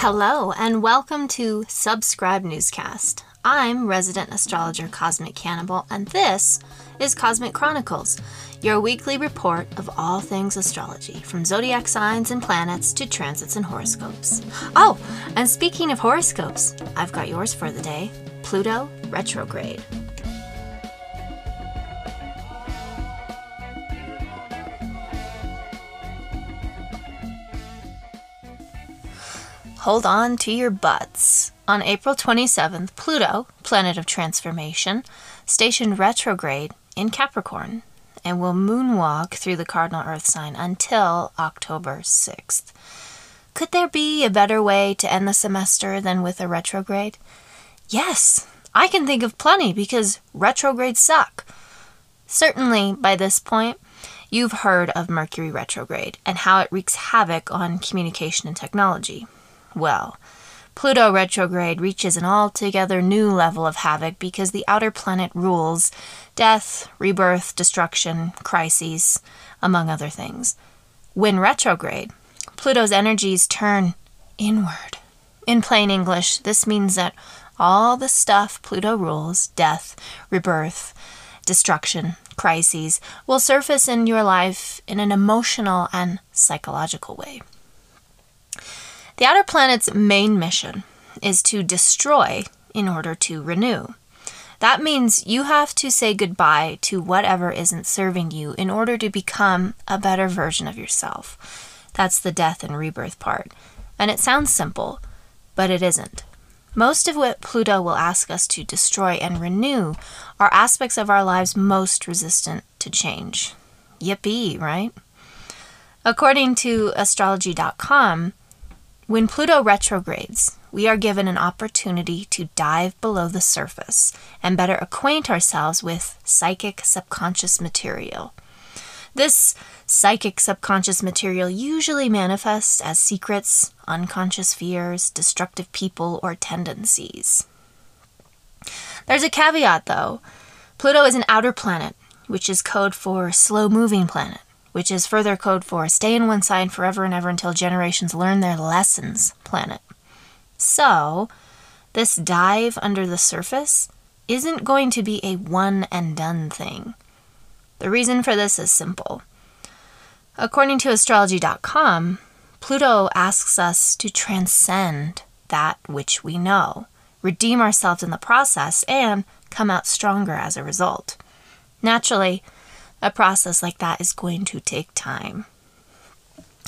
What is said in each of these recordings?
Hello, and welcome to Subscribe Newscast. I'm resident astrologer Cosmic Cannibal, and this is Cosmic Chronicles, your weekly report of all things astrology, from zodiac signs and planets to transits and horoscopes. Oh, and speaking of horoscopes, I've got yours for the day Pluto retrograde. Hold on to your butts. On April 27th, Pluto, planet of transformation, stationed retrograde in Capricorn and will moonwalk through the cardinal earth sign until October 6th. Could there be a better way to end the semester than with a retrograde? Yes, I can think of plenty because retrogrades suck. Certainly, by this point, you've heard of Mercury retrograde and how it wreaks havoc on communication and technology. Well, Pluto retrograde reaches an altogether new level of havoc because the outer planet rules death, rebirth, destruction, crises, among other things. When retrograde, Pluto's energies turn inward. In plain English, this means that all the stuff Pluto rules death, rebirth, destruction, crises will surface in your life in an emotional and psychological way. The outer planet's main mission is to destroy in order to renew. That means you have to say goodbye to whatever isn't serving you in order to become a better version of yourself. That's the death and rebirth part. And it sounds simple, but it isn't. Most of what Pluto will ask us to destroy and renew are aspects of our lives most resistant to change. Yippee, right? According to astrology.com, when Pluto retrogrades, we are given an opportunity to dive below the surface and better acquaint ourselves with psychic subconscious material. This psychic subconscious material usually manifests as secrets, unconscious fears, destructive people, or tendencies. There's a caveat though. Pluto is an outer planet, which is code for slow moving planet which is further code for stay in one sign forever and ever until generations learn their lessons planet. So, this dive under the surface isn't going to be a one and done thing. The reason for this is simple. According to astrology.com, Pluto asks us to transcend that which we know, redeem ourselves in the process, and come out stronger as a result. Naturally, a process like that is going to take time.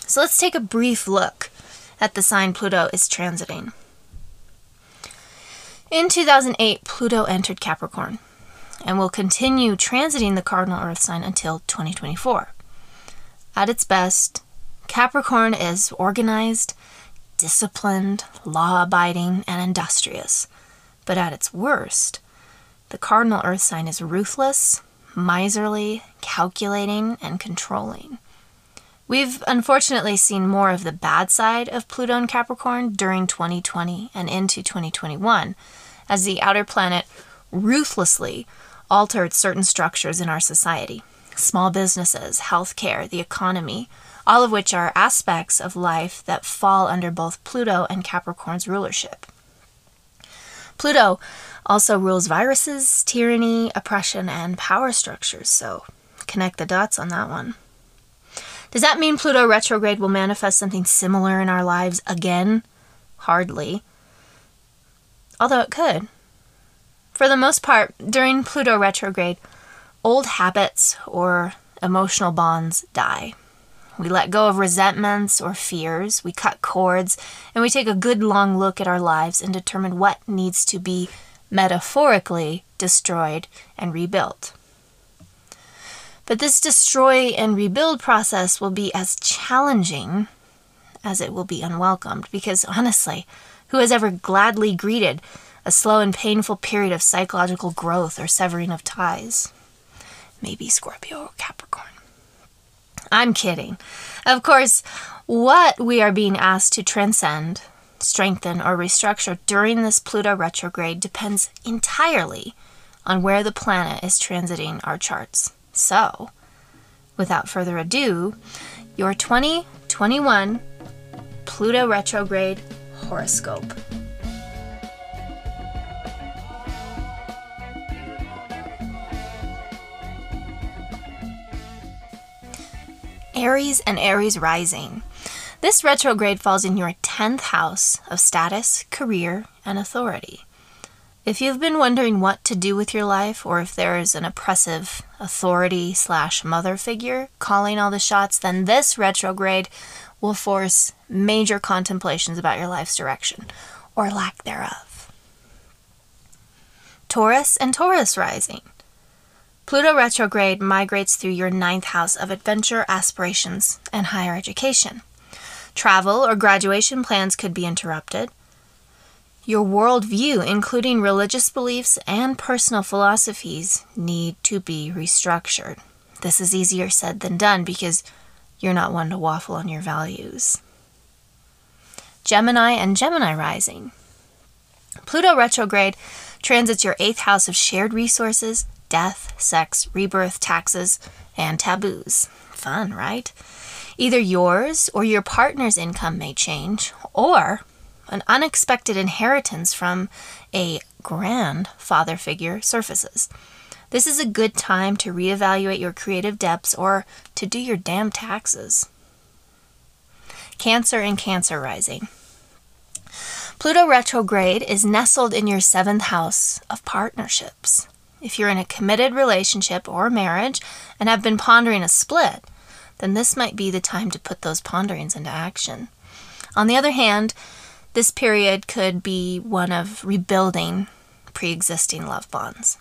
So let's take a brief look at the sign Pluto is transiting. In 2008, Pluto entered Capricorn and will continue transiting the cardinal earth sign until 2024. At its best, Capricorn is organized, disciplined, law abiding, and industrious. But at its worst, the cardinal earth sign is ruthless, miserly, calculating, and controlling. We've unfortunately seen more of the bad side of Pluto and Capricorn during 2020 and into 2021 as the outer planet ruthlessly altered certain structures in our society small businesses, healthcare, the economy, all of which are aspects of life that fall under both Pluto and Capricorn's rulership. Pluto also rules viruses, tyranny, oppression, and power structures, so connect the dots on that one. Does that mean Pluto retrograde will manifest something similar in our lives again? Hardly. Although it could. For the most part, during Pluto retrograde, old habits or emotional bonds die. We let go of resentments or fears, we cut cords, and we take a good long look at our lives and determine what needs to be metaphorically destroyed and rebuilt. But this destroy and rebuild process will be as challenging as it will be unwelcomed, because honestly, who has ever gladly greeted a slow and painful period of psychological growth or severing of ties? Maybe Scorpio or Capricorn. I'm kidding. Of course, what we are being asked to transcend strengthen, or restructure during this Pluto retrograde depends entirely on where the planet is transiting our charts. So, without further ado, your 2021 Pluto retrograde horoscope. Aries and Aries rising. This retrograde falls in your 10th house of status, career, and authority. If you've been wondering what to do with your life, or if there is an oppressive authority slash mother figure calling all the shots, then this retrograde will force major contemplations about your life's direction, or lack thereof. Taurus and Taurus rising. Pluto retrograde migrates through your ninth house of adventure, aspirations, and higher education. Travel or graduation plans could be interrupted. Your worldview, including religious beliefs and personal philosophies, need to be restructured. This is easier said than done because you're not one to waffle on your values. Gemini and Gemini rising. Pluto retrograde transits your eighth house of shared resources, death, sex, rebirth, taxes, and taboos. Fun, right? Either yours or your partner's income may change, or an unexpected inheritance from a grand father figure surfaces. This is a good time to reevaluate your creative depths or to do your damn taxes. Cancer and Cancer rising. Pluto retrograde is nestled in your seventh house of partnerships. If you're in a committed relationship or marriage and have been pondering a split, then this might be the time to put those ponderings into action. On the other hand, this period could be one of rebuilding pre existing love bonds.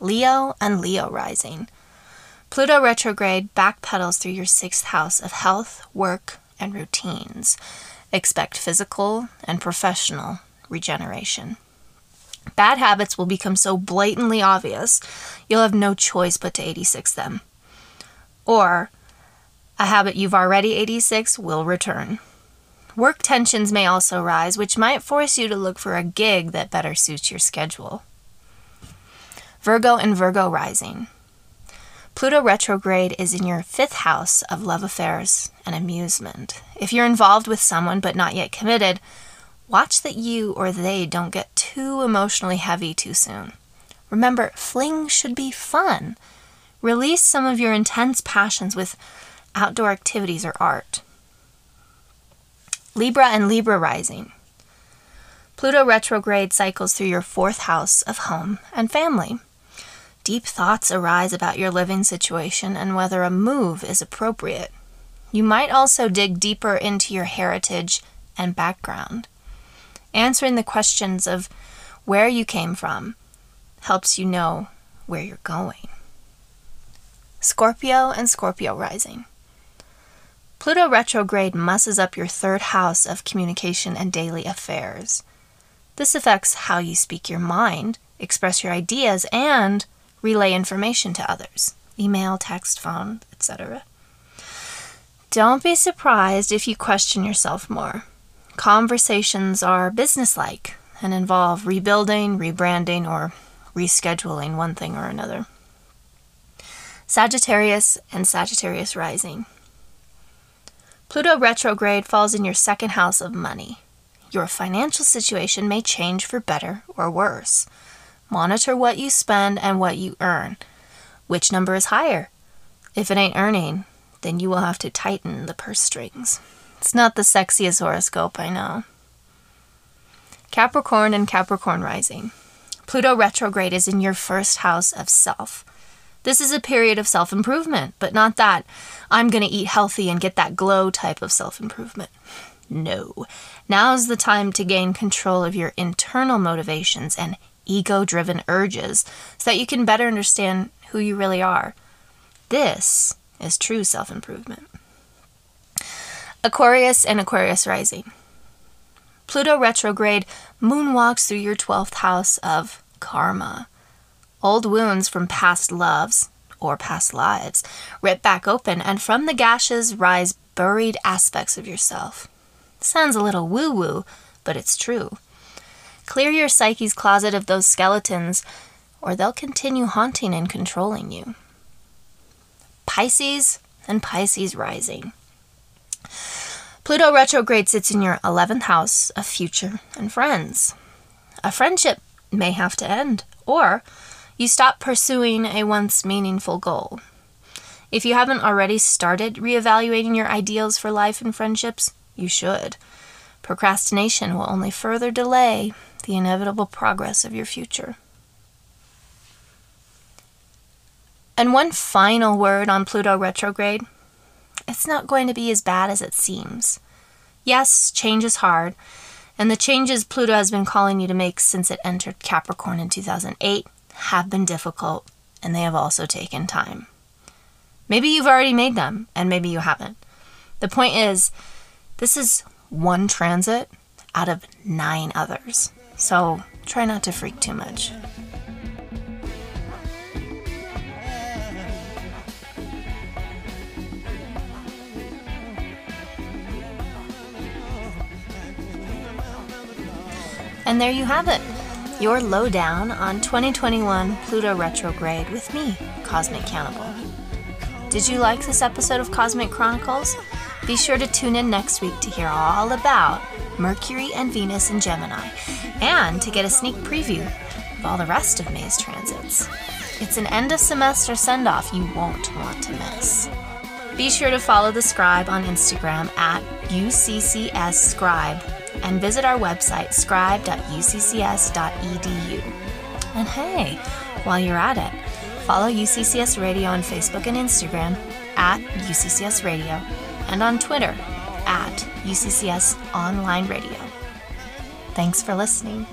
Leo and Leo rising. Pluto retrograde backpedals through your sixth house of health, work, and routines. Expect physical and professional regeneration. Bad habits will become so blatantly obvious, you'll have no choice but to 86 them. Or, a habit you've already 86 will return. Work tensions may also rise, which might force you to look for a gig that better suits your schedule. Virgo and Virgo rising. Pluto retrograde is in your fifth house of love affairs and amusement. If you're involved with someone but not yet committed, Watch that you or they don't get too emotionally heavy too soon. Remember, fling should be fun. Release some of your intense passions with outdoor activities or art. Libra and Libra rising. Pluto retrograde cycles through your fourth house of home and family. Deep thoughts arise about your living situation and whether a move is appropriate. You might also dig deeper into your heritage and background. Answering the questions of where you came from helps you know where you're going. Scorpio and Scorpio rising. Pluto retrograde messes up your third house of communication and daily affairs. This affects how you speak your mind, express your ideas, and relay information to others email, text, phone, etc. Don't be surprised if you question yourself more. Conversations are businesslike and involve rebuilding, rebranding, or rescheduling one thing or another. Sagittarius and Sagittarius rising. Pluto retrograde falls in your second house of money. Your financial situation may change for better or worse. Monitor what you spend and what you earn. Which number is higher? If it ain't earning, then you will have to tighten the purse strings. It's not the sexiest horoscope, I know. Capricorn and Capricorn rising. Pluto retrograde is in your first house of self. This is a period of self improvement, but not that I'm going to eat healthy and get that glow type of self improvement. No. Now's the time to gain control of your internal motivations and ego driven urges so that you can better understand who you really are. This is true self improvement. Aquarius and Aquarius rising. Pluto retrograde moonwalks through your 12th house of karma. Old wounds from past loves or past lives rip back open, and from the gashes rise buried aspects of yourself. Sounds a little woo woo, but it's true. Clear your psyche's closet of those skeletons, or they'll continue haunting and controlling you. Pisces and Pisces rising. Pluto retrograde sits in your 11th house of future and friends. A friendship may have to end, or you stop pursuing a once meaningful goal. If you haven't already started reevaluating your ideals for life and friendships, you should. Procrastination will only further delay the inevitable progress of your future. And one final word on Pluto retrograde it's not going to be as bad as it seems. Yes, change is hard, and the changes Pluto has been calling you to make since it entered Capricorn in 2008 have been difficult, and they have also taken time. Maybe you've already made them, and maybe you haven't. The point is, this is one transit out of nine others, so try not to freak too much. And there you have it, your lowdown on 2021 Pluto retrograde with me, Cosmic Cannibal. Did you like this episode of Cosmic Chronicles? Be sure to tune in next week to hear all about Mercury and Venus in Gemini and to get a sneak preview of all the rest of May's transits. It's an end of semester send off you won't want to miss. Be sure to follow the scribe on Instagram at UCCSscribe and visit our website scribe.uccs.edu. And hey, while you're at it, follow UCCS Radio on Facebook and Instagram at UCCS Radio and on Twitter at UCCS Online Radio. Thanks for listening.